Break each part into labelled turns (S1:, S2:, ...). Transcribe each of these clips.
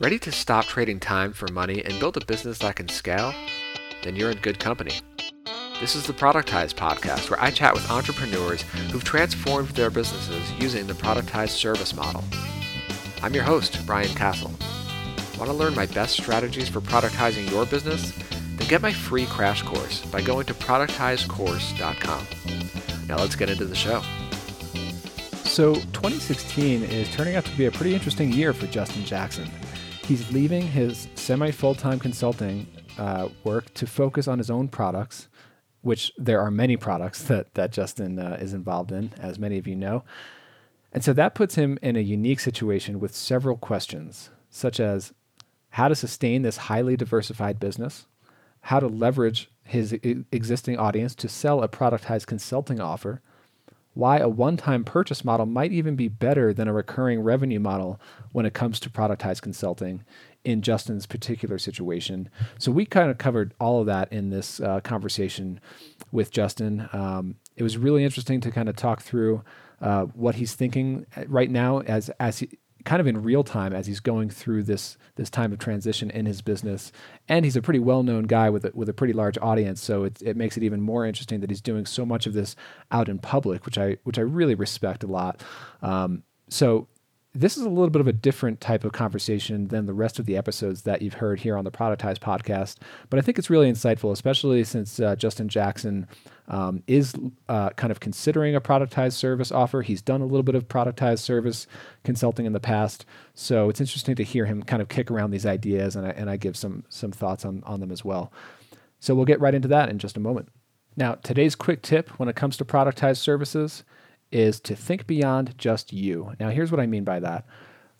S1: Ready to stop trading time for money and build a business that can scale? Then you're in good company. This is the Productize podcast, where I chat with entrepreneurs who've transformed their businesses using the productized service model. I'm your host, Brian Casel. Want to learn my best strategies for productizing your business? Then get my free crash course by going to productizecourse.com. Now let's get into the show.
S2: So, 2016 is turning out to be a pretty interesting year for Justin Jackson. He's leaving his semi full time consulting uh, work to focus on his own products, which there are many products that, that Justin uh, is involved in, as many of you know. And so that puts him in a unique situation with several questions, such as how to sustain this highly diversified business, how to leverage his existing audience to sell a productized consulting offer, why a one time purchase model might even be better than a recurring revenue model when it comes to productized consulting in Justin's particular situation. So we kind of covered all of that in this uh, conversation with Justin. Um, it was really interesting to kind of talk through uh, what he's thinking right now as as he, kind of in real time as he's going through this this time of transition in his business. And he's a pretty well known guy with a, with a pretty large audience, so it, it makes it even more interesting that he's doing so much of this out in public, which I which I really respect a lot. Um, so this is a little bit of a different type of conversation than the rest of the episodes that you've heard here on the Productize podcast. But I think it's really insightful, especially since uh, Justin Jackson um, is uh, kind of considering a productized service offer. He's done a little bit of productized service consulting in the past, so it's interesting to hear him kind of kick around these ideas, and I, and I give some some thoughts on on them as well. So we'll get right into that in just a moment. Now, today's quick tip when it comes to productized services is to think beyond just you. Now, here's what I mean by that.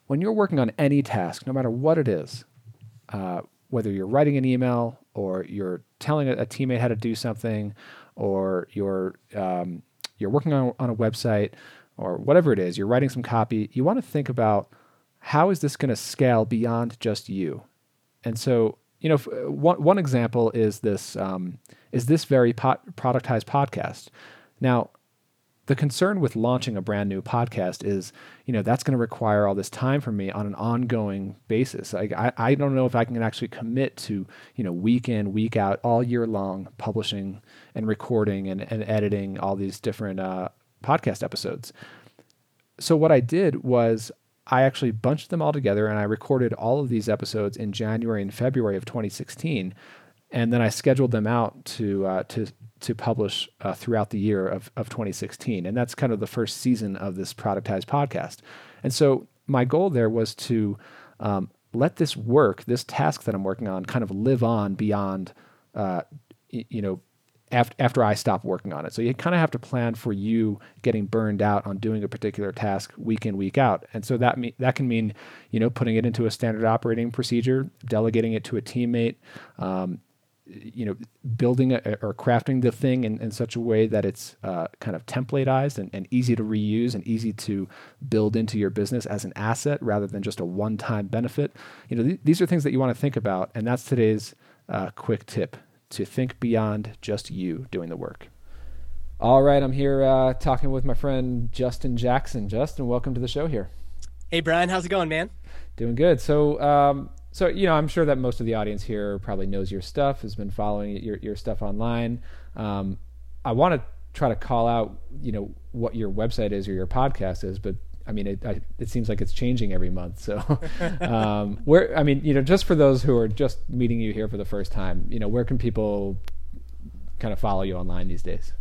S2: When you're working on any task, no matter what it is, uh, whether you're writing an email or you're telling a, a teammate how to do something, or you're um, you're working on, on a website, or whatever it is, you're writing some copy. You want to think about how is this going to scale beyond just you. And so, you know, one one example is this um, is this very pot, productized podcast. Now, the concern with launching a brand new podcast is, you know, that's going to require all this time from me on an ongoing basis. Like, I, I don't know if I can actually commit to, you know, week in, week out, all year long, publishing and recording and, and editing all these different uh, podcast episodes. So what I did was I actually bunched them all together and I recorded all of these episodes in January and February of 2016 and then I scheduled them out to uh, to to publish uh, throughout the year of, of 2016. And that's kind of the first season of this productized podcast. And so my goal there was to um, let this work, this task that I'm working on, kind of live on beyond, uh, you know, after, after I stop working on it. So you kind of have to plan for you getting burned out on doing a particular task week in, week out. And so that, me- that can mean, you know, putting it into a standard operating procedure, delegating it to a teammate, um, you know, building a, or crafting the thing in, in such a way that it's uh, kind of templateized and, and, easy to reuse and easy to build into your business as an asset rather than just a one-time benefit. You know, th- these are things that you want to think about, and that's today's uh, quick tip to think beyond just you doing the work. All right, I'm here uh, talking with my friend Justin Jackson. Justin, welcome to the show here.
S3: Hey, Brian, how's it going, man?
S2: Doing good. So, um, so you know, I'm sure that most of the audience here probably knows your stuff, has been following your your stuff online. Um, I want to try to call out, you know, what your website is or your podcast is, but I mean, it, I, it seems like it's changing every month. So, um, where I mean, you know, just for those who are just meeting you here for the first time, you know, where can people kind of follow you online these days?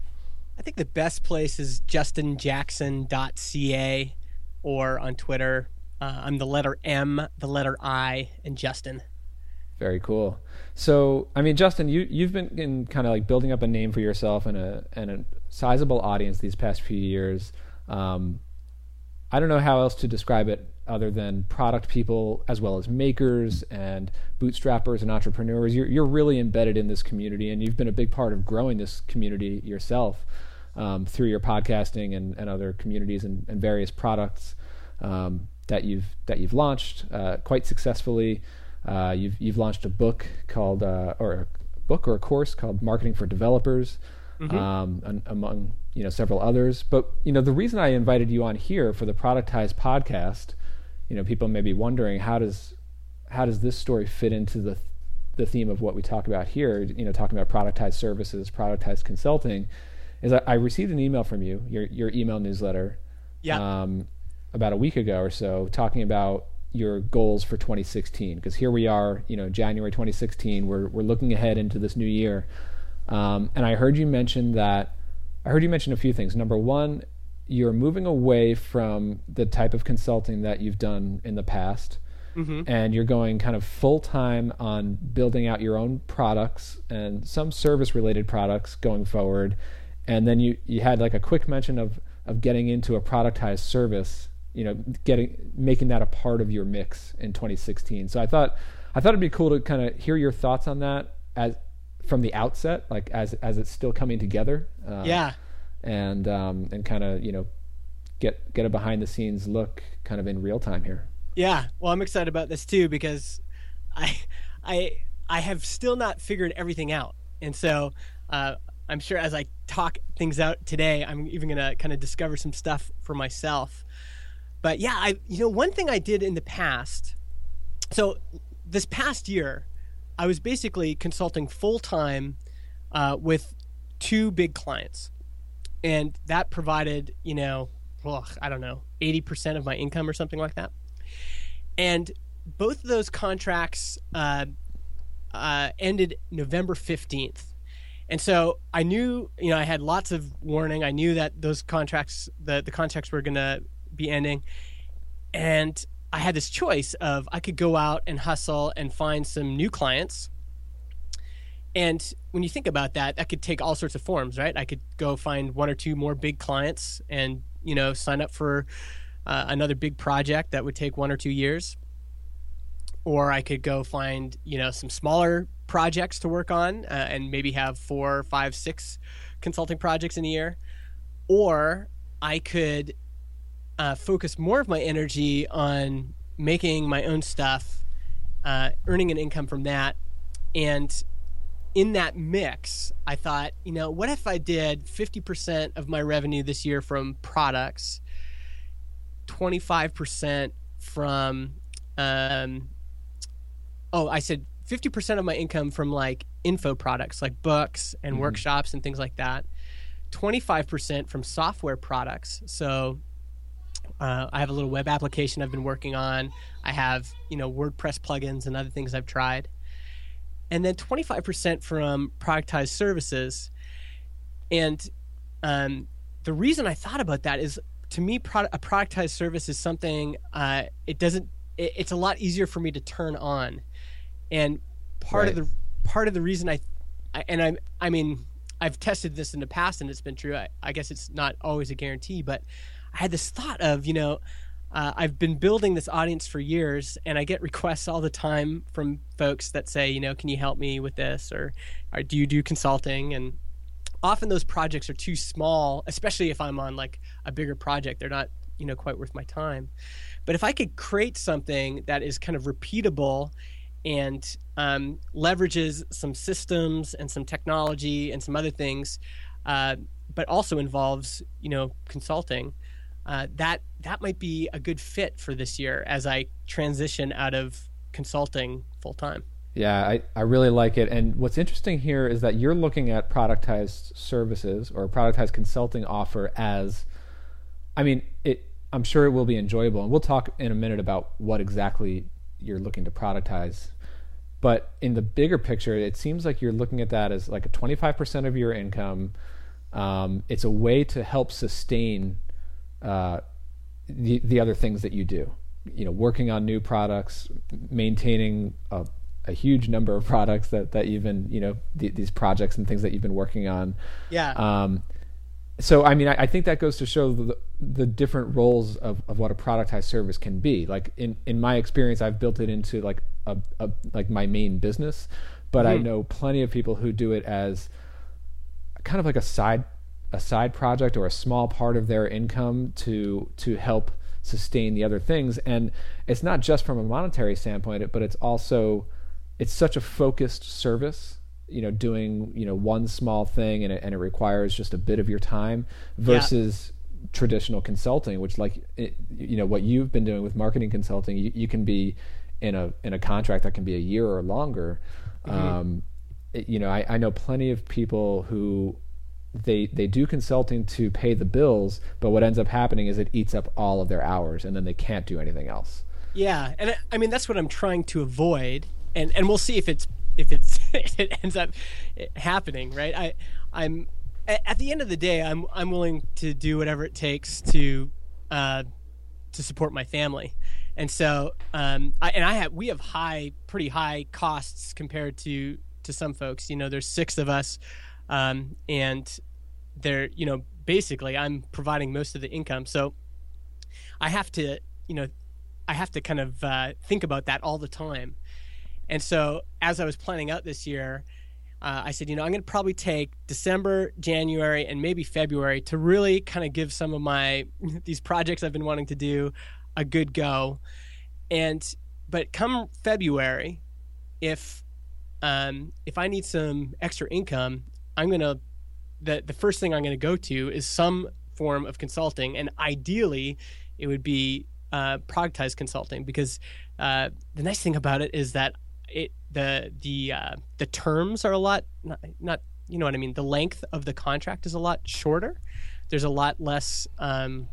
S3: I think the best place is justinjackson.ca or on Twitter, uh, I'm the letter M, the letter I, and Justin.
S2: Very cool. So, I mean, Justin, you you've been in kind of like building up a name for yourself and a and a sizable audience these past few years. Um, I don't know how else to describe it other than product people as well as makers and bootstrappers and entrepreneurs. You're you're really embedded in this community, and you've been a big part of growing this community yourself um, through your podcasting and, and other communities and, and various products. Um, that you've that you've launched uh, quite successfully. Uh, you've you've launched a book called uh, or a book or a course called Marketing for Developers, mm-hmm. um, an, among you know several others. But you know the reason I invited you on here for the Productize podcast, you know people may be wondering how does how does this story fit into the the theme of what we talk about here? You know, talking about productized services, productized consulting. Is I, I received an email from you, your your email newsletter,
S3: yeah.
S2: um, about a week ago or so, talking about your goals for 2016. Because here we are, you know, January 2016. We're we're looking ahead into this new year, um, and I heard you mention that. I heard you mention a few things. Number one, you're moving away from the type of consulting that you've done in the past.
S3: Mm-hmm.
S2: And you're going kind of full time on building out your own products and some service related products going forward. And then you, you had like a quick mention of, of getting into a productized service, you know, getting making that a part of your mix in 2016. So I thought I thought it'd be cool to kind of hear your thoughts on that as from the outset, like as as it's still coming together.
S3: Uh, yeah
S2: and um, and kind of you know get get a behind the scenes look kind of in real time here.
S3: Yeah, well, I'm excited about this too because I I I have still not figured everything out, and so uh, I'm sure as I talk things out today, I'm even gonna kind of discover some stuff for myself. But yeah, I you know one thing I did in the past. So this past year, I was basically consulting full time uh, with two big clients. And that provided you know well, i don't know 80% of my income or something like that. And both of those contracts uh, uh, ended november 15th and so i knew you know i had lots of warning. I knew that those contracts the, the contracts were going to be ending and i had this choice of i could go out and hustle and find some new clients and when you think about that, that could take all sorts of forms, right? I could go find one or two more big clients and, you know, sign up for uh, another big project that would take one or two years. Or I could go find, you know, some smaller projects to work on uh, and maybe have four, five, six consulting projects in a year. Or I could uh, focus more of my energy on making my own stuff, uh, earning an income from that, and in that mix, I thought, you know, what if I did 50% of my revenue this year from products, 25% from, um, oh, I said 50% of my income from like info products, like books and mm-hmm. workshops and things like that, 25% from software products. So, uh, I have a little web application I've been working on. I have, you know, WordPress plugins and other things I've tried and then 25% from productized services. And um, the reason I thought about that is to me, product, a productized service is something uh, it doesn't. It, it's a lot easier for me to turn on, and part right. of the part of the reason I, I and I I mean I've tested this in the past and it's been true. I, I guess it's not always a guarantee, but I had this thought of you know uh, I've been building this audience for years, and I get requests all the time from folks that say, you know, can you help me with this, or, or do you do consulting? And often those projects are too small, especially if I'm on like a bigger project. They're not, you know, quite worth my time. But if I could create something that is kind of repeatable and um, leverages some systems and some technology and some other things, uh, but also involves, you know, consulting uh, that that might be a good fit for this year as I transition out of consulting full time.
S2: Yeah, I, I really like it. And what's interesting here is that you're looking at productized services or productized consulting offer as, I mean, it. I'm sure it will be enjoyable, and we'll talk in a minute about what exactly you're looking to productize. But in the bigger picture, it seems like you're looking at that as like a 25% of your income. Um, it's a way to help sustain uh, the the other things that you do. You know, working on new products, maintaining a, a huge number of products that that you've been you know th- these projects and things that you've been working on.
S3: Yeah.
S2: Um, so I mean, I, I, think that goes to show the, the different roles of, of what a productized service can be. Like in, in my experience, I've built it into like a, a like my main business, but mm-hmm. I know plenty of people who do it as kind of like a side a side project or a small part of their income to to help sustain the other things and it's not just from a monetary standpoint but it's also it's such a focused service you know doing you know one small thing and it, and it requires just a bit of your time versus yeah. traditional consulting which like it, you know what you've been doing with marketing consulting you, you can be in a in a contract that can be a year or longer.
S3: Mm-hmm.
S2: Um, it- you know, I, I know plenty of people who they they do consulting to pay the bills, but what ends up happening is it eats up all of their hours, and then they can't do anything else.
S3: Yeah, and I- I mean that's what I'm trying to avoid, and and we'll see if it's if it's it ends up happening, right? I I'm at the end of the day, I'm I'm willing to do whatever it takes to uh, to support my family, and so um, I, and I have we have high, pretty high costs compared to to some folks. You know, there's six of us, um, and they're you know basically I'm providing most of the income, so I have to you know I have to kind of uh, think about that all the time. And so as I was planning out this year, uh, I said, you know, I'm going to probably take December, January, and maybe February to really kind of give some of my these projects I've been wanting to do a good go. And but come February, if um, if I need some extra income, I'm gonna the the first thing I'm going to go to is some form of consulting, and ideally, it would be uh, productized consulting because uh, the nice thing about it is that it the the uh, the terms are a lot not, not you know what I mean the length of the contract is a lot shorter. There's a lot less um,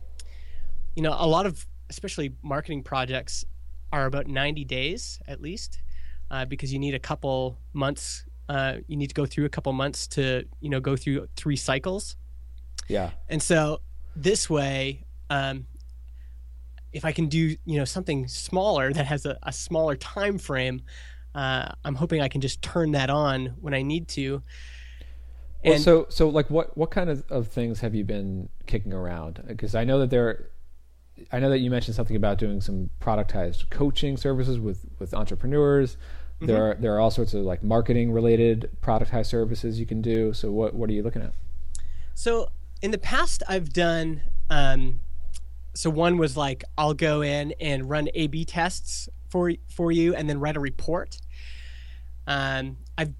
S3: you know a lot of especially marketing projects are about 90 days at least uh, because you need a couple months uh, you need to go through a couple months to you know go through three cycles
S2: Yeah,
S3: and so this way, um, if I can do you know something smaller that has a, a smaller time frame, uh, I'm hoping I can just turn that on when I need to.
S2: Well, so so like what what kind of, of things have you been kicking around? Because I know that there, I know that you mentioned something about doing some productized coaching services with with entrepreneurs. There are there are all sorts of like marketing related productized services you can do. So what what are you looking at?
S3: So in the past, I've done. Um, so one was like I'll go in and run A/B tests for for you, and then write a report. Um, I've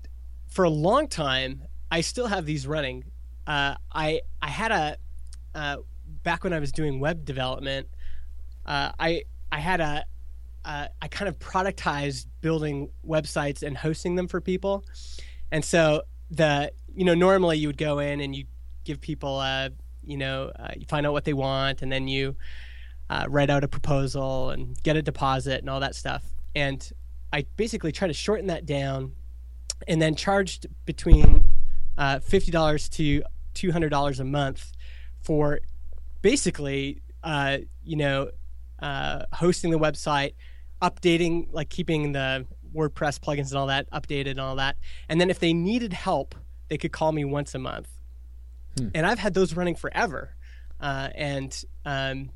S3: for a long time. I still have these running. Uh, I I had a uh, back when I was doing web development. Uh, I I had a uh, I kind of productized building websites and hosting them for people, and so the you know normally you would go in and you give people uh, you know uh, you find out what they want and then you uh, write out a proposal and get a deposit and all that stuff. And I basically try to shorten that down and then charged between uh, fifty dollars to two hundred dollars a month for basically uh, you know hosting the website, updating like keeping the WordPress plugins and all that updated and all that, and then if they needed help, they could call me once a month. And I've had those running forever, uh, and um,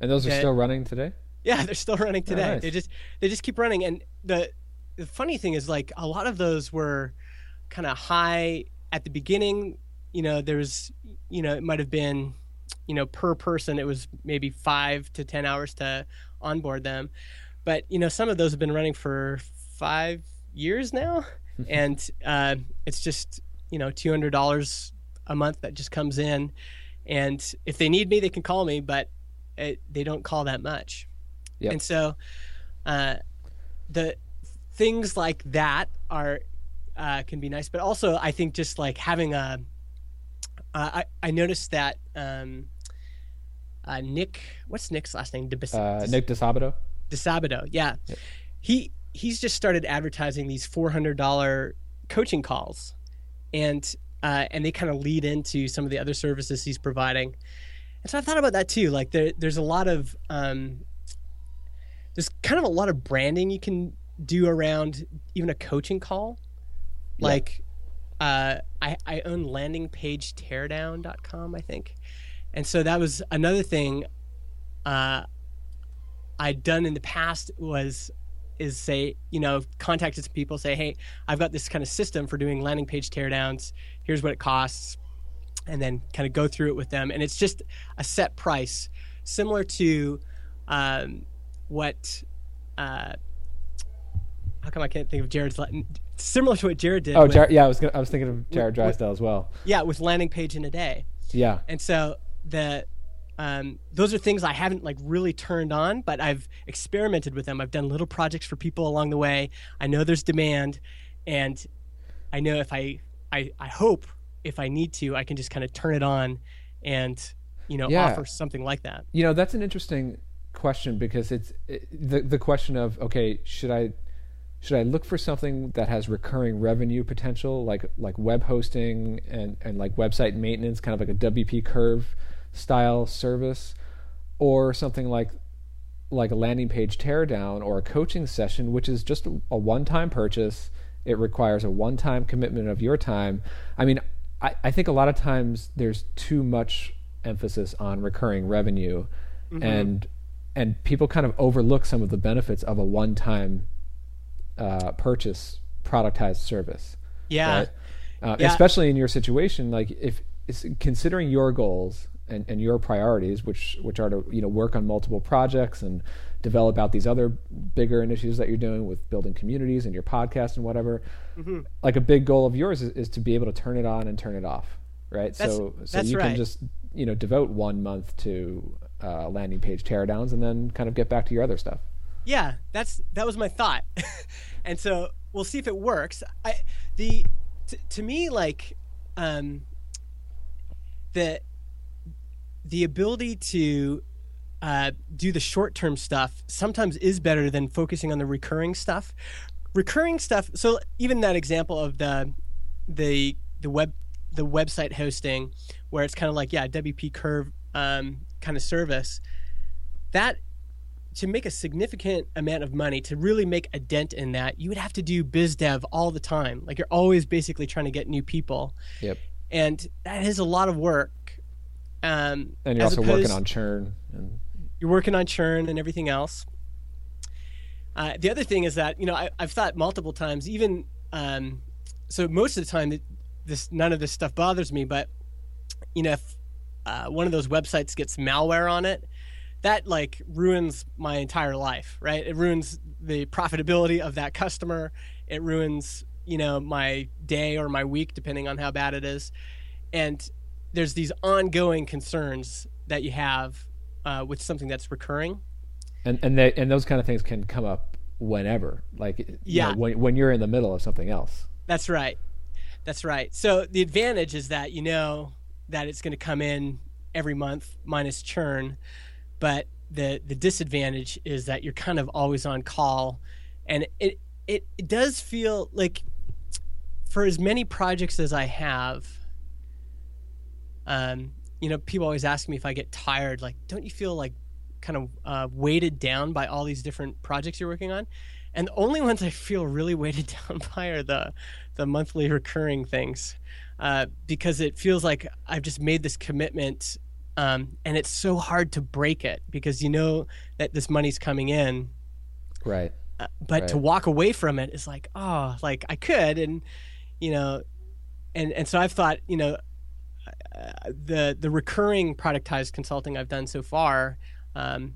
S2: And those are still running today.
S3: yeah, they're still running today.
S2: nice.
S3: They just they just keep running, and the the funny thing is like a lot of those were kind of high at the beginning. You know, there's you know it might have been you know per person it was maybe five to ten hours to onboard them, but you know some of those have been running for five years now, and uh, it's just you know two hundred dollars a month that just comes in, and if they need me they can call me, but it, they don't call that much.
S2: Yep.
S3: And so, uh, the things like that are uh, can be nice, but also I think just like having a. Uh, I I noticed that um, uh, Nick, what's Nick's last name? DeBas-
S2: Uh, Nick Disabato.
S3: Disabato, yeah, he he's just started advertising these four hundred dollar coaching calls, and uh, and they kind of lead into some of the other services he's providing. And so I've thought about that too. Like there, there's a lot of um, there's kind of a lot of branding you can do around even a coaching call.
S2: Yeah.
S3: Like uh, I, I own landingpageteardown.com, I think. And so that was another thing uh, I'd done in the past was is say, you know, contacted some people, say, hey, I've got this kind of system for doing landing page teardowns. Here's what it costs. And then kind of go through it with them. And it's just a set price, similar to um, what. Uh, how come I can't think of Jarrod's? la- Similar to what Jarrod did.
S2: Oh,
S3: with,
S2: Jarrod, yeah, I was gonna, I was thinking of Jarrod
S3: with-
S2: Drysdale as well.
S3: yeah, with landing page in a day.
S2: Yeah,
S3: And so the um, those are things I haven't like really turned on, but I've experimented with them. I've done little projects for people along the way. I know there's demand, and I know if I, I, I hope if I need to, I can just kind of turn it on, and you know,
S2: Yeah.
S3: offer something like that.
S2: You know, that's an interesting question because it's it, the the question of okay, should I should I look for something that has recurring revenue potential, like like web hosting and and like website maintenance, kind of like a WP Curve style service, or something like like a landing page teardown or a coaching session, which is just a, one time purchase. It requires a one time commitment of your time. I mean, I, I think a lot of times there's too much emphasis on recurring revenue and and people kind of overlook some of the benefits of a one time uh, purchase productized service
S3: Yeah,
S2: right? Uh,
S3: Yeah.
S2: Especially in your situation, like if considering your goals and, and your priorities, which which are to you know work on multiple projects and develop out these other bigger initiatives that you're doing with building communities and your podcast and whatever.
S3: Mm-hmm.
S2: Like a big goal of yours is, is to be able to turn it on and turn it off, right?
S3: That's-
S2: so so you
S3: right.
S2: can just you know devote one month to uh, landing page teardowns and then kind of get back to your other stuff.
S3: Yeah, that's that was my thought, and so we'll see if it works. I the t- to me like um, the the ability to uh, do the short term stuff sometimes is better than focusing on the recurring stuff. Recurring stuff. So even that example of the the the web the website hosting, where it's kind of like yeah WP Curve um, kind of service. That to make a significant amount of money to really make a dent in that, you would have to do biz dev all the time. Like you're always basically trying to get new people,
S2: Yep.
S3: and that is a lot of work. Um,
S2: And you're also working on churn and
S3: you're working on churn and everything else. Uh, the other thing is that you know I, I've thought multiple times, even um, so, most of the time that this none of this stuff bothers me, but you know if uh, one of those websites gets malware on it, that like ruins my entire life, right? It ruins the profitability of that customer. It ruins you know my day or my week, depending on how bad it is. And there's these ongoing concerns that you have uh, with something that's recurring.
S2: and and they, and those kind of things can come up whenever like you know,
S3: Yeah.
S2: when when you're in the middle of something else
S3: That's right. That's right. So the advantage is that you know that it's going to come in every month minus churn, but the the disadvantage is that you're kind of always on call, and it it, it does feel like for as many projects as I have, um, you know, people always ask me if I get tired. Like, don't you feel like kind of uh, weighted down by all these different projects you're working on? And the only ones I feel really weighted down by are the the monthly recurring things, uh, because it feels like I've just made this commitment, um, and it's so hard to break it because you know that this money's coming in,
S2: right
S3: uh, but to walk away from it is like oh like i could and you know and and so i've thought you know the the recurring productized consulting i've done so far um,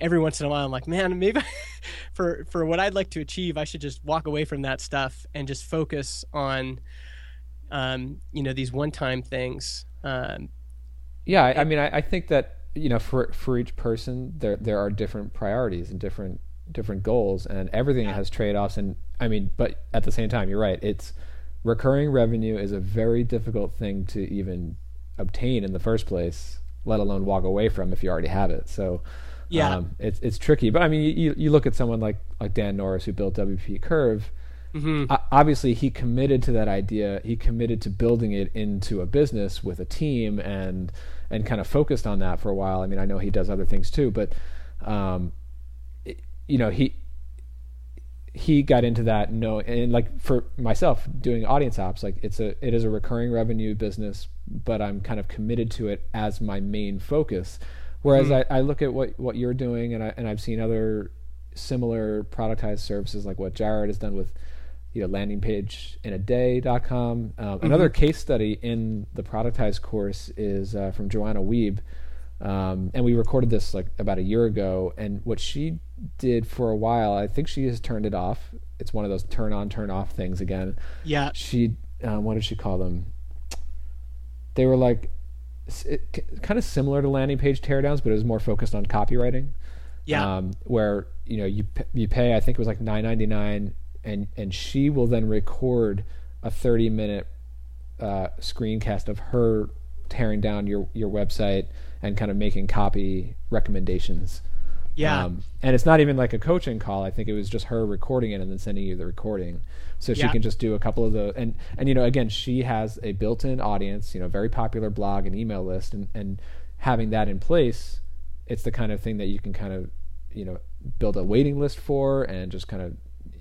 S3: every once in a while i'm like man maybe for for what i'd like to achieve i should just walk away from that stuff and just focus on um, you know these one-time things um,
S2: yeah I, I mean I, I think that you know for for each person there there are different priorities and different different goals and everything
S3: Yeah.
S2: has trade-offs and i mean but at the same time you're right it's recurring revenue is a very difficult thing to even obtain in the first place let alone walk away from if you already have it so
S3: Yeah.
S2: um, it's it's tricky but i mean you, you look at someone like like dan norris who built wp curve
S3: mhm.
S2: o- obviously he committed to that idea he committed to building it into a business with a team and and kind of focused on that for a while i mean i know he does other things too but um it- you know he he got into that no and like for myself doing audience ops like it's a it is a recurring revenue business but i'm kind of committed to it as my main focus. Whereas I, I look at what what you're doing and I, and i've seen other similar productized services like what jarrod has done with you know landing page in a day.com um, another case study in the productized course is uh, from joanna wiebe. Um, and we recorded this like about a year ago and what she did for a while i think she has turned it off it's one of those turn on turn off things again
S3: yeah
S2: she um, what did she call them they were like it, kind of similar to landing page teardowns, but it was more focused on copywriting.
S3: Yeah.
S2: Um, where you know you you pay, I think it was like nine ninety nine, and and she will then record a thirty minute uh, screencast of her tearing down your your website and kind of making copy recommendations.
S3: Yeah.
S2: Um, and it's not even like a coaching call. I think it was just her recording it and then sending you the recording, so she
S3: Yeah.
S2: can just do a couple of the and and you know again she has a built-in audience, you know, very popular blog and email list, and and having that in place, it's the kind of thing that you can kind of you know build a waiting list for and just kind of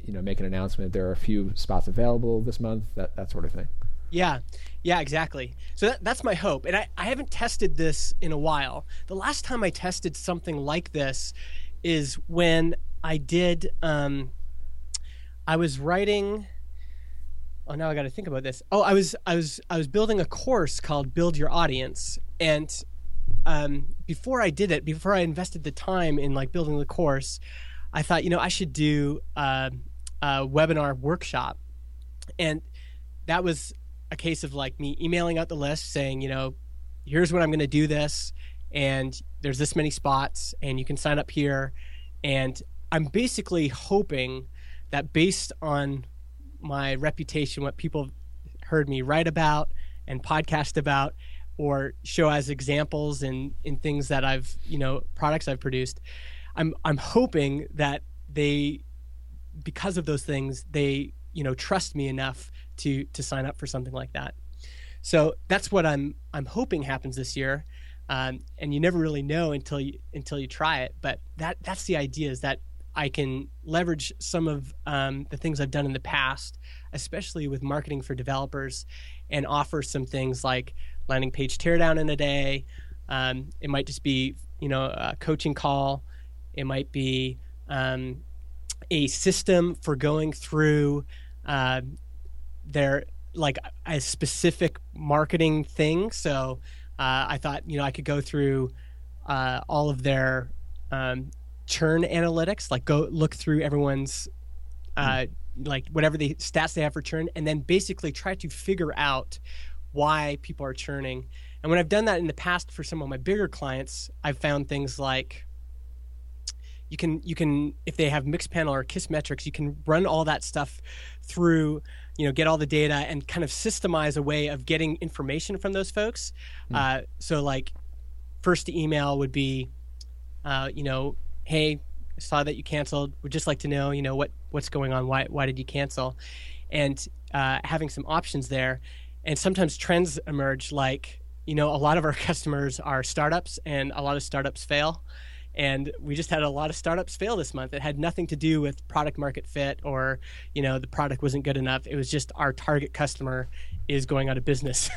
S2: you know make an announcement. There are a few spots available this month, that that sort of thing.
S3: Yeah, yeah, exactly. So that, that's my hope. And I, I haven't tested this in a while. The last time I tested something like this is when I did, um, I was writing. Oh, now I got to think about this. Oh, I was, I was, I was building a course called Build Your Audience, and um, before I did it, before I invested the time in like building the course, I thought, you know, I should do uh, a webinar workshop, and that was a case of like me emailing out the list saying, you know, here's when I'm going to do this, and there's this many spots, and you can sign up here. And I'm basically hoping that based on my reputation, what people heard me write about and podcast about, or show as examples in in things that I've you know products I've produced, I'm I'm hoping that they because of those things they you know trust me enough to to sign up for something like that. So that's what I'm I'm hoping happens this year. Um, and you never really know until you until you try it. But that that's the idea is that I can leverage some of um, the things I've done in the past, especially with marketing for developers, and offer some things like landing page teardown in a day. Um, it might just be you know a coaching call. It might be um, a system for going through uh, their like a specific marketing thing. So uh, I thought you know I could go through uh, all of their um, churn analytics, like go look through everyone's uh, like whatever the stats they have for churn, and then basically try to figure out why people are churning. And when I've done that in the past for some of my bigger clients, I've found things like you can you can if they have Mixpanel or KISSmetrics you can run all that stuff through, you know, get all the data and kind of systemize a way of getting information from those folks. Uh, so like, first email would be, uh, you know, hey, saw that you canceled. Would just like to know, you know, what what's going on. Why why did you cancel? And uh, having some options there, and sometimes trends emerge. Like you know, a lot of our customers are startups, and a lot of startups fail. And we just had a lot of startups fail this month. It had nothing to do with product market fit or, you know, the product wasn't good enough. It was just our target customer is going out of business.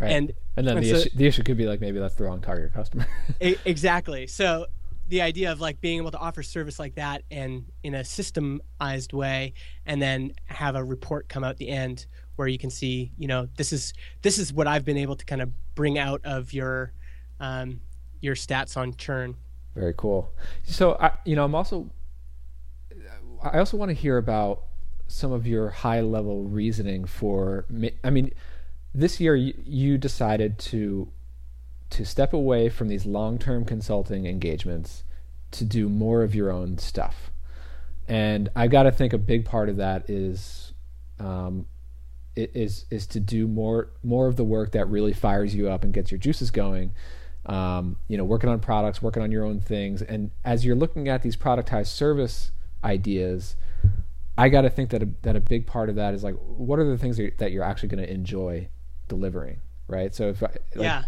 S2: Right.
S3: And
S2: And then
S3: and
S2: the,
S3: so-
S2: issue, the issue could be like maybe that's the wrong target customer.
S3: Exactly. So the idea of like being able to offer service like that and in a systemized way and then have a report come out the end where you can see you know this is this is what i've been able to kind of bring out of your um, your stats on churn
S2: Very cool. So I, you know, I'm also, I also want to hear about some of your high level reasoning for. I mean, this year you, decided to to step away from these long term consulting engagements to do more of your own stuff, and I got to think a big part of that is. Um, is is to do more more of the work that really fires you up and gets your juices going um, you know, working on products, working on your own things, and as you're looking at these productized service ideas, I got to think that a, that a big part of that is like, what are the things that you're, that you're actually going to enjoy delivering, right? So if I, like,
S3: yeah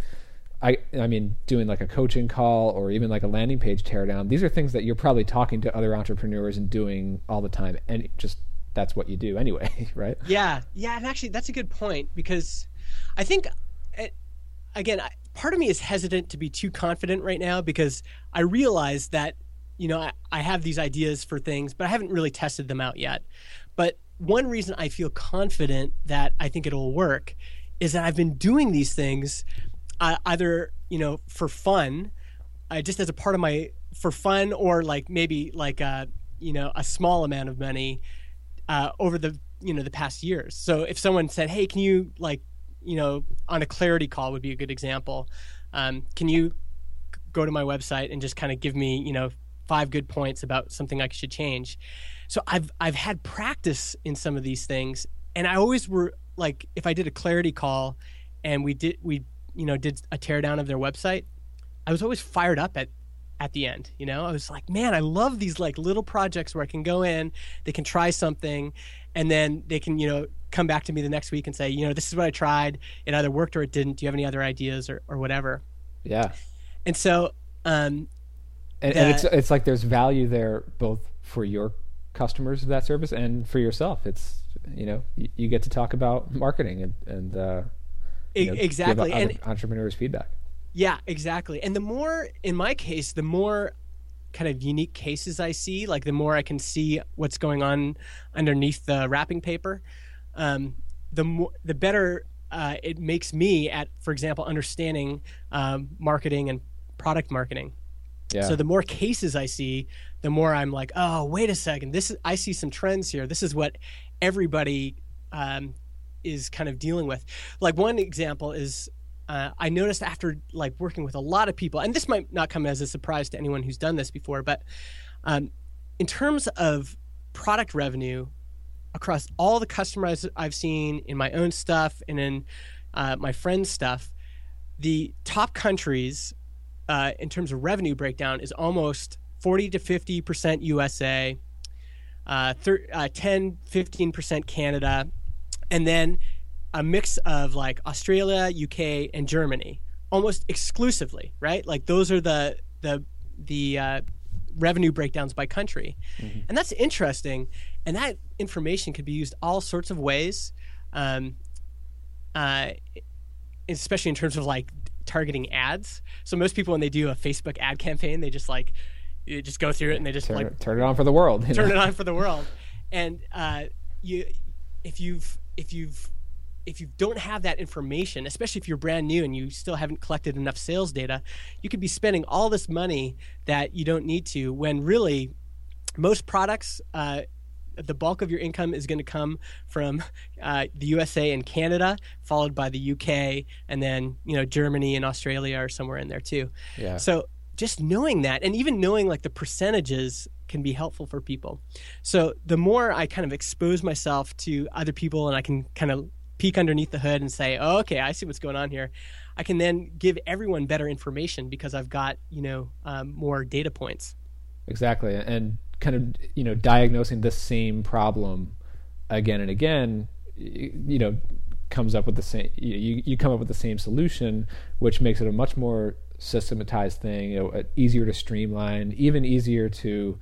S2: I I mean, doing like a coaching call or even like a landing page teardown, these are things that you're probably talking to other entrepreneurs and doing all the time, and just that's what you do anyway, right?
S3: Yeah, yeah, and actually, that's a good point because I think, eh, again, I, part of me is hesitant to be too confident right now because I realize that, you know, I, I have these ideas for things, but I haven't really tested them out yet. But one reason I feel confident that I think it'll work is that I've been doing these things uh, either, you know, for fun, uh, just as a part of my, for fun, or like maybe like a, you know, a small amount of money uh, over the you know the past years. So if someone said, "Hey, can you like you know, on a clarity call would be a good example. Um, can you go to my website and just kind of give me, you know, five good points about something I should change? So I've I've had practice in some of these things, and I always were like, if I did a clarity call, and we did we you know did a teardown of their website, I was always fired up at at the end. You know, I was like, man, I love these like little projects where I can go in, they can try something, and then they can you know come back to me the next week and say, you know, this is what I tried. It either worked or it didn't. Do you have any other ideas or, or whatever?
S2: Yeah.
S3: And so, um,
S2: and, and it's it's like there's value there both for your customers of that service and for yourself. It's you know you, you get to talk about marketing and and uh,
S3: you know, exactly
S2: and entrepreneurs feedback.
S3: Yeah, exactly. And the more, in my case, the more kind of unique cases I see, like the more I can see what's going on underneath the wrapping paper, um, the more the better uh, it makes me at, for example, understanding um, marketing and product marketing. Yeah. So the more cases I see, the more I'm like, oh, wait a second, this is I see some trends here. This is what everybody um, is kind of dealing with. Like one example is uh, I noticed after like working with a lot of people, and this might not come as a surprise to anyone who's done this before, but um, in terms of product revenue across all the customers I've seen in my own stuff and in uh, my friends' stuff, the top countries uh, in terms of revenue breakdown is almost 40 to 50 percent USA, uh, thir- uh, 10 15 percent Canada, and then a mix of like Australia, UK, and Germany, almost exclusively, right? Like those are the the the uh, revenue breakdowns by country, mm-hmm. and that's interesting. And that information could be used all sorts of ways, um, uh, especially in terms of like targeting ads. So most people when they do a Facebook ad campaign, they just like you just go through it and they just
S2: turn,
S3: like
S2: turn it on for the world.
S3: Turn know? it on for the world, and uh, you if you've if you've if you don't have that information, especially if you're brand new and you still haven't collected enough sales data, you could be spending all this money that you don't need to. When really, most products, uh, the bulk of your income is going to come from uh, the USA and Canada, followed by the UK, and then you know Germany and Australia are somewhere in there too.
S2: Yeah.
S3: So just knowing that, and even knowing like the percentages can be helpful for people. So the more I kind of expose myself to other people, and I can kind of peek underneath the hood and say, oh, okay, I see what's going on here. I can then give everyone better information because I've got you know um, more data points.
S2: Exactly, and kind of you know diagnosing the same problem again and again, you know, comes up with the same. You you come up with the same solution, which makes it a much more systematized thing, you know, easier to streamline, even easier to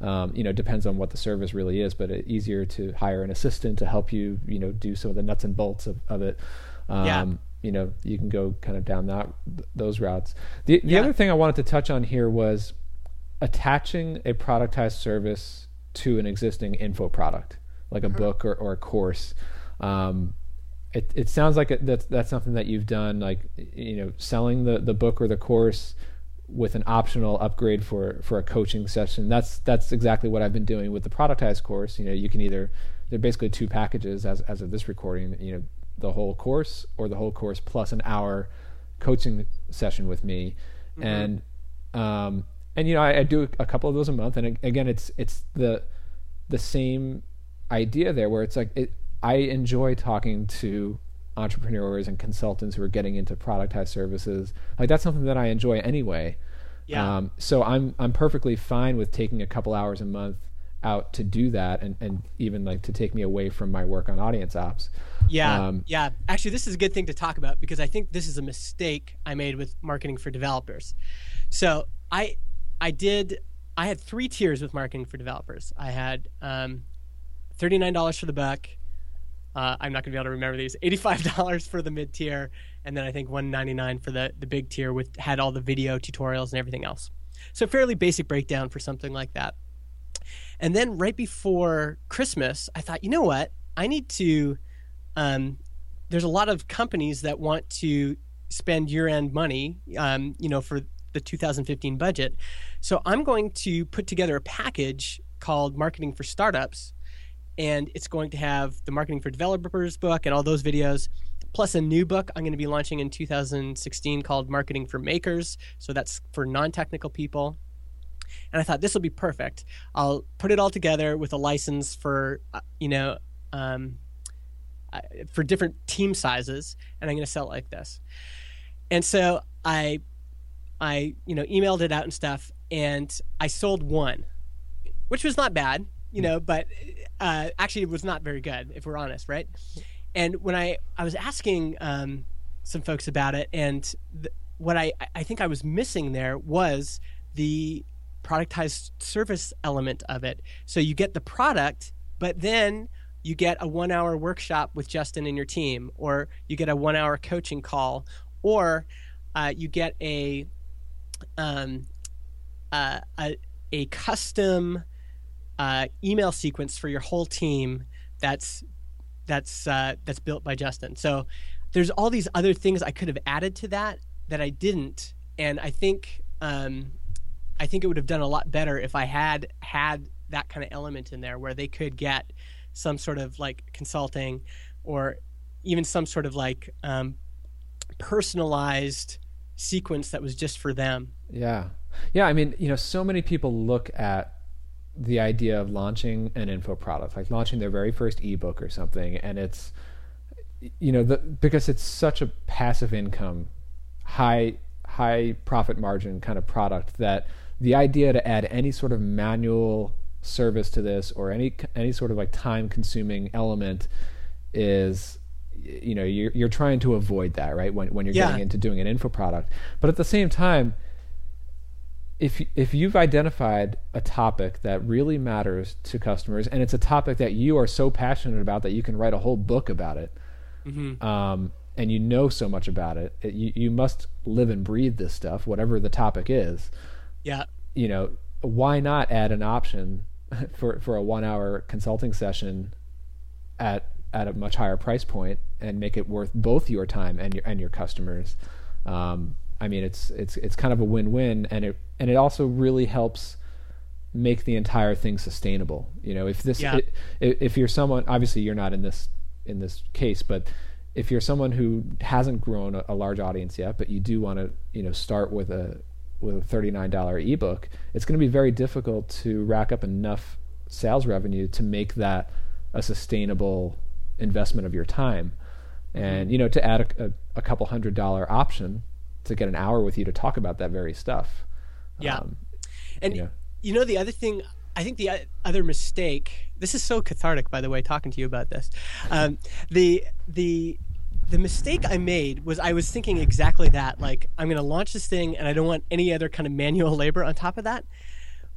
S2: um, you know, depends on what the service really is, but it's easier to hire an assistant to help you, you know, do some of the nuts and bolts of, of it. Um, yeah. You know, you can go kind of down that those routes. The the yeah. other thing I wanted to touch on here was attaching a productized service to an existing info product, like a mm-hmm. book or, or a course. Um, it, it sounds like it, that's that's something that you've done, like you know, selling the, the book or the course with an optional upgrade for for a coaching session. That's that's exactly what I've been doing with the productized course. You know, you can either they're basically two packages as as of this recording. You know, the whole course or the whole course plus an hour coaching session with me, mm-hmm. and um and you know I, I, do a couple of those a month. And again, it's it's the the same idea there where it's like it, I enjoy talking to entrepreneurs and consultants who are getting into productized services. Like that's something that I enjoy anyway.
S3: Yeah.
S2: Um, so I'm I'm perfectly fine with taking a couple hours a month out to do that and, and even like to take me away from my work on audience ops.
S3: Yeah. Um, yeah. Actually this is a good thing to talk about because I think this is a mistake I made with marketing for developers. So I I did I had three tiers with marketing for developers. I had um, $39 for the buck, uh, I'm not going to be able to remember these. Eighty-five dollars for the mid tier, and then I think one ninety-nine for the the big tier, with had all the video tutorials and everything else. So fairly basic breakdown for something like that. And then right before Christmas, I thought, you know what? I need to. Um, there's a lot of companies that want to spend year-end money, um, you know, for the 2015 budget. So I'm going to put together a package called Marketing for Startups and it's going to have the marketing for developers book and all those videos plus a new book I'm going to be launching in 2016 called Marketing for Makers. So that's for non-technical people. And I thought this will be perfect. I'll put it all together with a license for uh, you know um, uh, for different team sizes, and I'm going to sell it like this. And so I I you know emailed it out and stuff, and I sold one, which was not bad, you know, but uh, actually it was not very good if we're honest, right? And when I I was asking um, some folks about it, and th- what I I think I was missing there was the productized service element of it. So you get the product, but then you get a one hour workshop with Justin and your team, or you get a one hour coaching call, or uh, you get a um, uh, a, a custom uh, email sequence for your whole team that's that's uh, that's built by Justin. So there's all these other things I could have added to that that I didn't, and I think um, I think it would have done a lot better if I had had that kind of element in there where they could get some sort of like consulting or even some sort of like um, personalized sequence that was just for them.
S2: Yeah. Yeah. I mean, you know, so many people look at the idea of launching an info product, like launching their very first ebook or something, and it's, you know, the, because it's such a passive income, high high profit margin kind of product that the idea to add any sort of manual service to this or any any sort of like time consuming element is you know you're you're trying to avoid that right when when you're yeah. getting into doing an info product but at the same time if if you've identified a topic that really matters to customers and it's a topic that you are so passionate about that you can write a whole book about it mm-hmm. um, and you know so much about it, it you, you must live and breathe this stuff whatever the topic is
S3: yeah
S2: you know why not add an option for for a one hour consulting session at at a much higher price point and make it worth both your time and your and your customers. Um, I mean, it's it's it's kind of a win win, and it and it also really helps make the entire thing sustainable. You know, if this yeah. it, if you're someone obviously you're not in this in this case, but if you're someone who hasn't grown a, a large audience yet, but you do want to you know start with a with a $39 ebook, it's going to be very difficult to rack up enough sales revenue to make that a sustainable investment of your time. And you know, to add a, a, a, couple hundred dollar option to get an hour with you to talk about that very stuff.
S3: Yeah, um, and you know. you know the other thing. I think the other mistake. This is so cathartic, by the way, talking to you about this. Um, the the the mistake I made was I was thinking exactly that. Like, I'm going to launch this thing and I don't want any other kind of manual labor on top of that.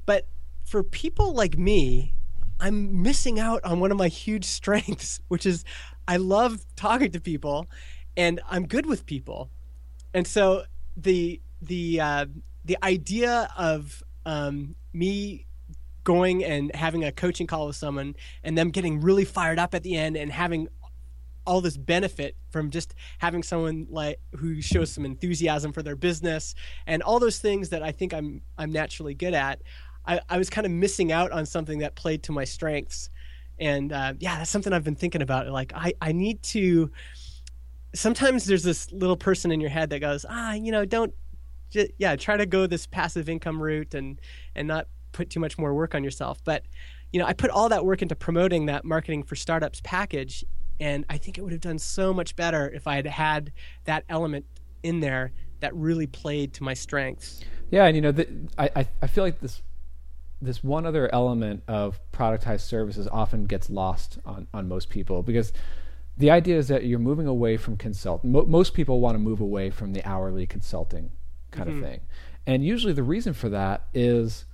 S3: But for people like me, I'm missing out on one of my huge strengths, which is I love talking to people and I'm good with people. And so the, the, uh, the idea of um, me going and having a coaching call with someone and them getting really fired up at the end and having all this benefit from just having someone like who shows some enthusiasm for their business and all those things that I think I'm I'm naturally good at. I, I was kind of missing out on something that played to my strengths, and uh, yeah, that's something I've been thinking about. Like I I need to. Sometimes there's this little person in your head that goes, ah, you know, don't, yeah, try to go this passive income route and and not put too much more work on yourself. But you know, I put all that work into promoting that marketing for startups package, and I think it would have done so much better if I had had that element in there that really played to my strengths.
S2: Yeah, and you know, the, I I feel like this this one other element of productized services often gets lost on on most people because the idea is that you're moving away from consult. Mo- most people want to move away from the hourly consulting kind mm-hmm. of thing, and usually the reason for that is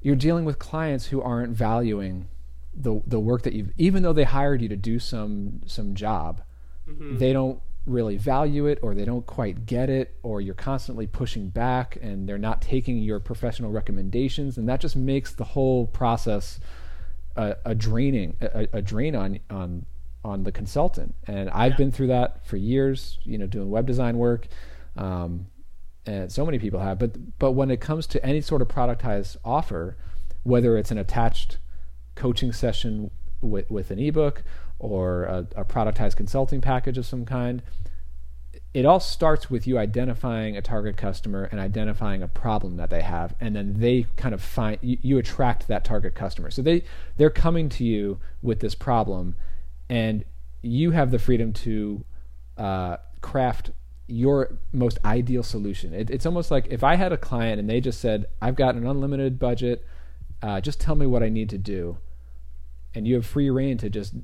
S2: you're dealing with clients who aren't valuing the the work that you've even though they hired you to do some some job mm-hmm. they don't really value it or they don't quite get it or you're constantly pushing back and they're not taking your professional recommendations and that just makes the whole process a, a draining a, a, drain on on on the consultant and I've yeah. been through that for years you know doing web design work um, and so many people have but but when it comes to any sort of productized offer whether it's an attached coaching session with, with an ebook or a, a productized consulting package of some kind it all starts with you identifying a target customer and identifying a problem that they have and then they kind of find you, you, attract that target customer. So they they're coming to you with this problem and you have the freedom to uh, craft your most ideal solution. It, it's almost like if i had a client and they just said i've got an unlimited budget uh, just tell me what i need to do and you have free reign to just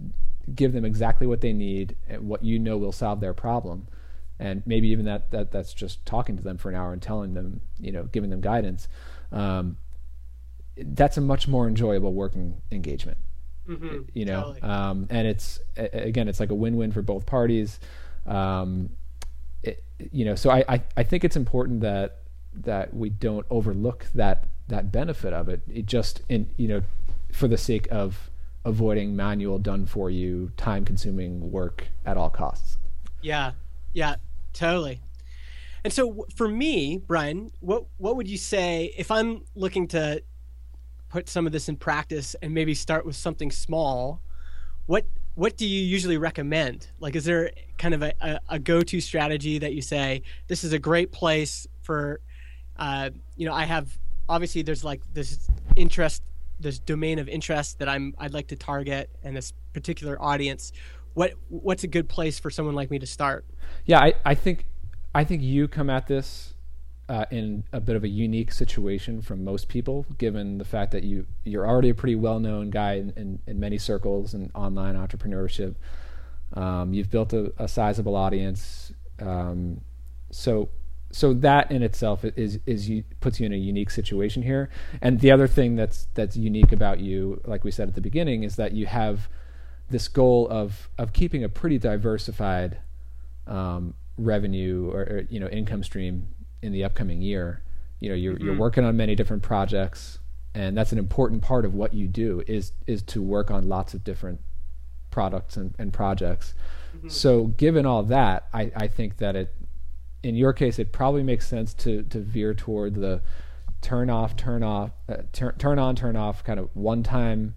S2: give them exactly what they need and what you know will solve their problem. And maybe even that, that that's just talking to them for an hour and telling them you know giving them guidance. Um, that's a much more enjoyable working engagement mm-hmm, you know? Totally. um, and it's again it's like a win-win for both parties. Um, it, you know so I, I, I think it's important that that we don't overlook that that benefit of it. It just in you know for the sake of avoiding manual done for you time consuming work at all costs
S3: yeah yeah Totally. And so for me, Brian, what what would you say if I'm looking to put some of this in practice and maybe start with something small? What what do you usually recommend? Like, is there kind of a, a, a go-to strategy that you say this is a great place for? Uh, you know, I have obviously there's like this interest, this domain of interest that I'm I'd like to target, and this particular audience what what's a good place for someone like me to start?
S2: Yeah, I, I think I think you come at this uh, in a bit of a unique situation from most people, given the fact that you you're already a pretty well known guy in, in, in, many circles and online entrepreneurship. Um, you've built a, a sizable audience, um, so so that in itself is is you, puts you in a unique situation here. And the other thing that's that's unique about you, like we said at the beginning, is that you have this goal of of keeping a pretty diversified um, revenue or, or, you know income stream in the upcoming year. You know, you're mm-hmm. you're working on many different projects, and that's an important part of what you do is is to work on lots of different products and, and projects. Mm-hmm. So, given all that, I, I think that it, in your case, it probably makes sense to to veer toward the turn off, turn off, uh, turn turn on, turn off kind of one time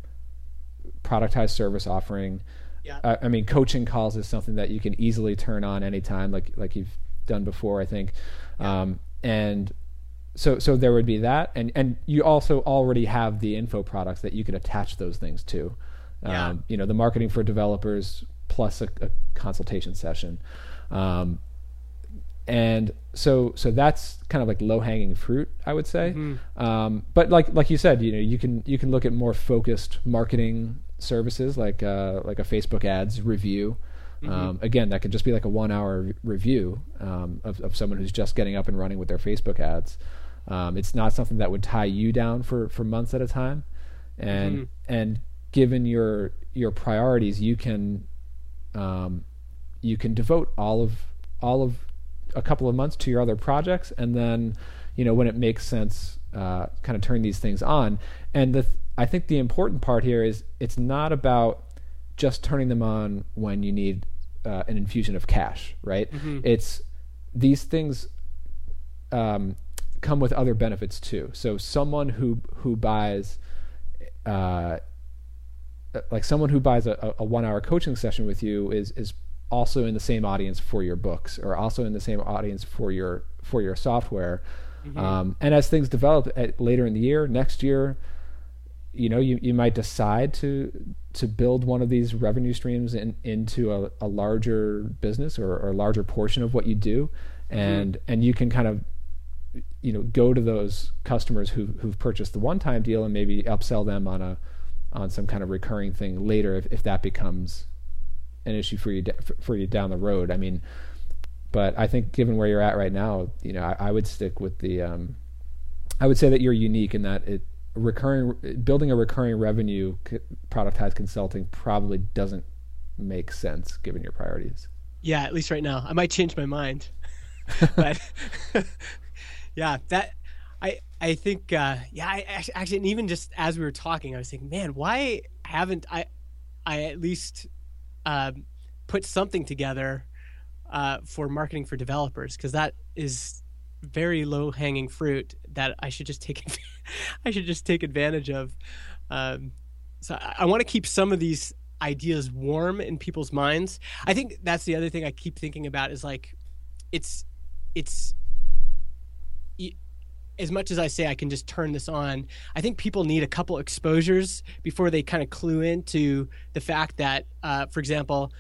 S2: productized service offering. Yeah. Uh, I mean, coaching calls is something that you can easily turn on anytime, like like you've done before, I think. Yeah. Um, and so so there would be that, and and you also already have the info products that you could attach those things to. Yeah. Um, you know, the marketing for developers plus a, a consultation session. Um, and so so that's kind of like low hanging fruit i would say mm-hmm. um, but like like you said you know you can you can look at more focused marketing services like uh, like a Facebook ads review. Mm-hmm. Um, again, that could just be like a one hour review um, of, of someone who's just getting up and running with their Facebook ads. Um, it's not something that would tie you down for, for months at a time, and mm-hmm. and given your your priorities, you can um, you can devote all of all of a couple of months to your other projects, and then you know when it makes sense, uh, kind of turn these things on. And the I think the important part here is it's not about just turning them on when you need uh, an infusion of cash, right? Mm-hmm. It's these things um, come with other benefits too. So someone who who buys, uh, like someone who buys a, a one hour coaching session with you is is also in the same audience for your books or also in the same audience for your for your software. Mm-hmm. Um, and as things develop at, later in the year, next year, you know you, you might decide to to build one of these revenue streams in, into a, a larger business or, or, a larger portion of what you do and mm-hmm. and you can kind of you know go to those customers who who've purchased the one time deal and maybe upsell them on a on some kind of recurring thing later if, if that becomes an issue for you for you down the road i mean but i think given where you're at right now you know i, I would stick with the um, i would say that you're unique in that it recurring building a recurring revenue productized consulting probably doesn't make sense given your priorities.
S3: Yeah, at least right now. I might change my mind, but yeah, that I I think uh, yeah, I actually and even just as we were talking, I was thinking, man, why haven't I I at least uh, put something together uh, for marketing for developers because that is very low hanging fruit that I should just take I should just take advantage of. Um, so I, I want to keep some of these ideas warm in people's minds. I think that's the other thing I keep thinking about is like, it's, it's, as much as I say I can just turn this on, I think people need a couple exposures before they kind of clue into the fact that, uh, for example,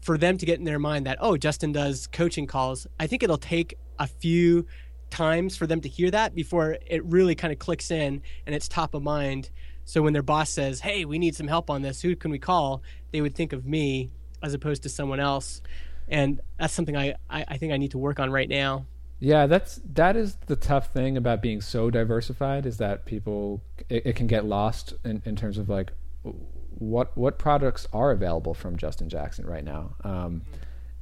S3: for them to get in their mind that oh Justin does coaching calls, I think it'll take a few times for them to hear that before it really kind of clicks in and it's top of mind. So when their boss says, "Hey, we need some help on this. Who can we call?" They would think of me as opposed to someone else, and that's something I, I, I think I need to work on right now.
S2: Yeah, that's that is the tough thing about being so diversified is that people it, it can get lost in, in terms of like what what products are available from Justin Jackson right now. Um,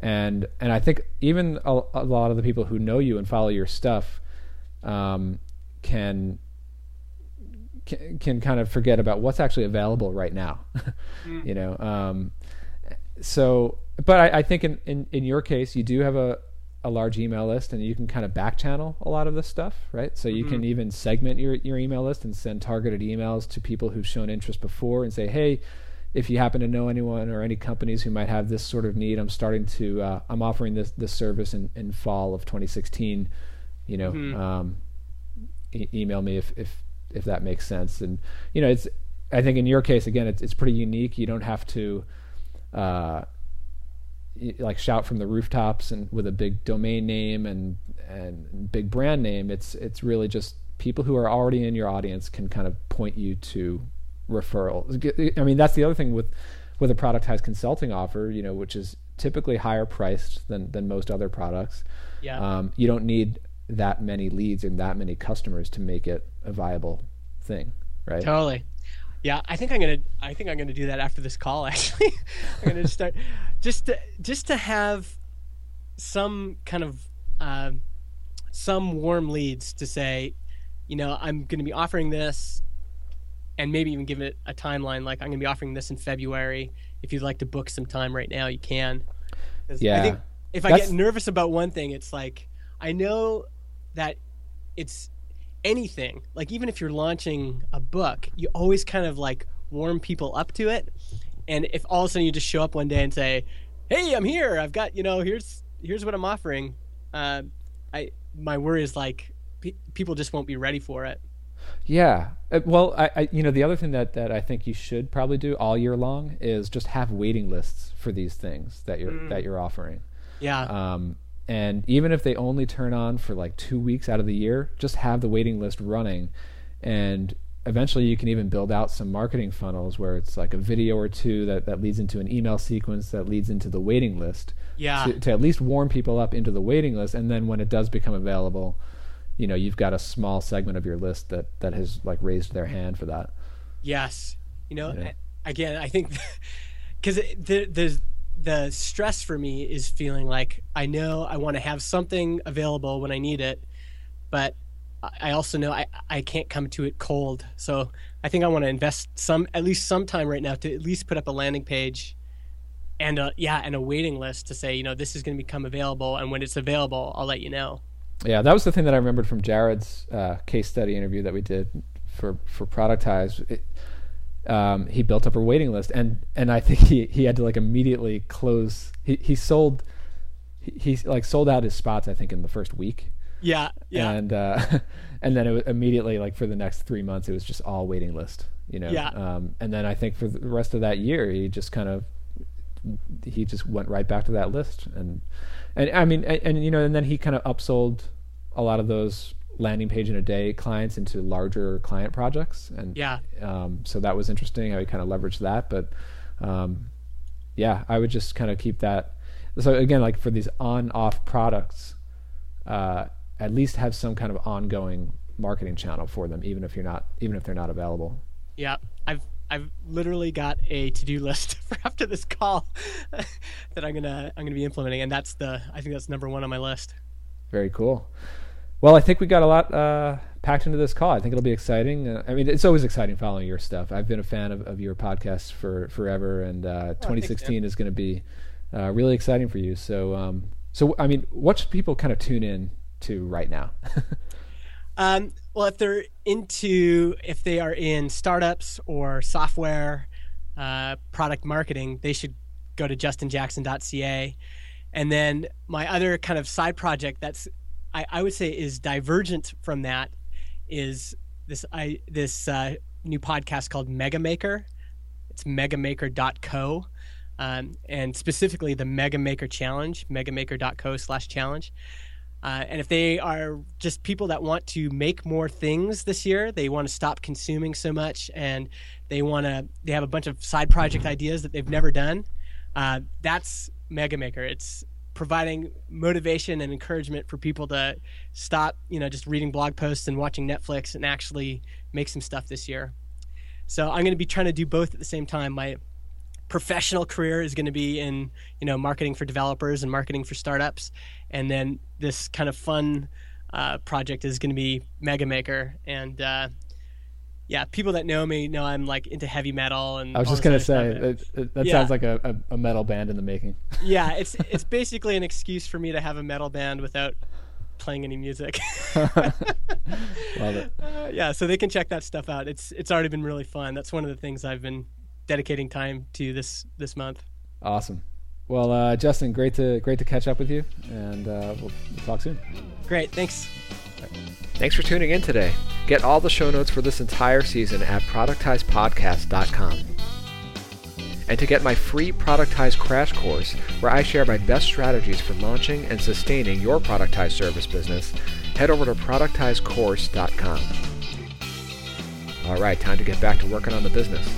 S2: and and I think even a, a, lot of the people who know you and follow your stuff um, can, can, can kind of forget about what's actually available right now. mm. You know, um, so but I, I think in, in in your case you do have a a large email list and you can kind of back channel a lot of this stuff, right? So you mm-hmm. can even segment your, your email list and send targeted emails to people who've shown interest before and say, hey, if you happen to know anyone or any companies who might have this sort of need, I'm starting to, uh, I'm offering this, this service in, in fall of 2016, you know, mm-hmm. um, e- email me if, if, if that makes sense. And, you know, it's, I think in your case, again, it's, it's pretty unique. You don't have to, uh, like shout from the rooftops and with a big domain name and and big brand name it's it's really just people who are already in your audience can kind of point you to referrals i mean that's the other thing with with a productized consulting offer you know which is typically higher priced than than most other products.
S3: Yeah.
S2: Um, you don't need that many leads and that many customers to make it a viable thing right?
S3: Totally yeah, I think I'm gonna. I think I'm gonna do that after this call. Actually, I'm gonna start just to just to have some kind of uh, some warm leads to say, you know, I'm gonna be offering this, and maybe even give it a timeline. Like I'm gonna be offering this in February. If you'd like to book some time right now, you can.
S2: Yeah.
S3: I think if That's... I get nervous about one thing, it's like I know that it's anything, like even if you're launching a book, you always kind of like warm people up to it. And if all of a sudden you just show up one day and say, "Hey, I'm here. I've got you know here's here's what I'm offering," uh, I my worry is like pe- people just won't be ready for it.
S2: Yeah. Uh, well, I, I, you know the other thing that, that I think you should probably do all year long is just have waiting lists for these things that you're mm. that you're offering.
S3: Yeah.
S2: Um, and even if they only turn on for like two weeks out of the year, just have the waiting list running. And eventually you can even build out some marketing funnels where it's like a video or two that, that leads into an email sequence that leads into the waiting list.
S3: Yeah.
S2: To, to at least warm people up into the waiting list. And then when it does become available, you know, you've got a small segment of your list that, that has like raised their hand for that.
S3: Yes. You know, yeah. again, I think because there's, the stress for me is feeling like I know I want to have something available when I need it, but I also know I, I can't come to it cold. So I think I want to invest some at least some time right now to at least put up a landing page and a, yeah and a waiting list to say you know this is going to become available and when it's available I'll let you know.
S2: Yeah, that was the thing that I remembered from Jarrod's uh, case study interview that we did for for Productize. It, um, he built up a waiting list, and and I think he he had to like immediately close. He he sold, he, he like sold out his spots. I think in the first week.
S3: Yeah, yeah.
S2: And uh, and then it was immediately like for the next three months, it was just all waiting list. You know.
S3: Yeah.
S2: Um, and then I think for the rest of that year, he just kind of he just went right back to that list, and and I mean, and, and you know, and then he kind of upsold a lot of those landing page in a day clients into larger client projects. And
S3: yeah.
S2: um, so that was interesting. I would kind of leveraged that but um, yeah i would just kind of keep that. So again like for these on off products uh, at least have some kind of ongoing marketing channel for them even if you're not even if they're not available.
S3: Yeah. I've I've literally got a to-do list for after this call that I'm gonna I'm gonna be implementing, and that's the I think that's number one on my list.
S2: Very cool. Well, I think we got a lot uh, packed into this call. I think it'll be exciting. Uh, I mean, it's always exciting following your stuff. I've been a fan of, of your podcast for forever, and uh, oh, 2016 is going to be uh, really exciting for you. So, um, so I mean, what should people kind of tune in to right now?
S3: um, Well, if they're into, if they are in startups or software uh, product marketing, they should go to justinjackson.ca. And then my other kind of side project that's, I, I would say, is divergent from that is this I this uh, new podcast called MegaMaker. It's megamaker.co. Um, and specifically the MegaMaker Challenge, megamaker.co slash challenge. Uh, and if they are just people that want to make more things this year, they want to stop consuming so much, and they want to they have a bunch of side project ideas that they've never done. Uh, that's MegaMaker. It's providing motivation and encouragement for people to stop, you know, just reading blog posts and watching Netflix and actually make some stuff this year. So I'm going to be trying to do both at the same time. My professional career is going to be in you know marketing for developers and marketing for startups, and then this kind of fun uh, project is going to be MegaMaker. And uh, yeah, people that know me know I'm like into heavy metal. And
S2: I was just going to say that, that yeah. sounds like a, a, metal band in the making.
S3: yeah, it's it's basically an excuse for me to have a metal band without playing any music. Love it. Uh, yeah, so they can check that stuff out. It's it's already been really fun. That's one of the things I've been dedicating time to this this month.
S2: Awesome. Well, uh, Justin, great to great to catch up with you, and uh, we'll, we'll talk soon.
S3: Great, thanks.
S1: Thanks for tuning in today. Get all the show notes for this entire season at productizepodcast.com. And to get my free Productize Crash Course, where I share my best strategies for launching and sustaining your Productize service business, head over to productizecourse.com. All right, time to get back to working on the business.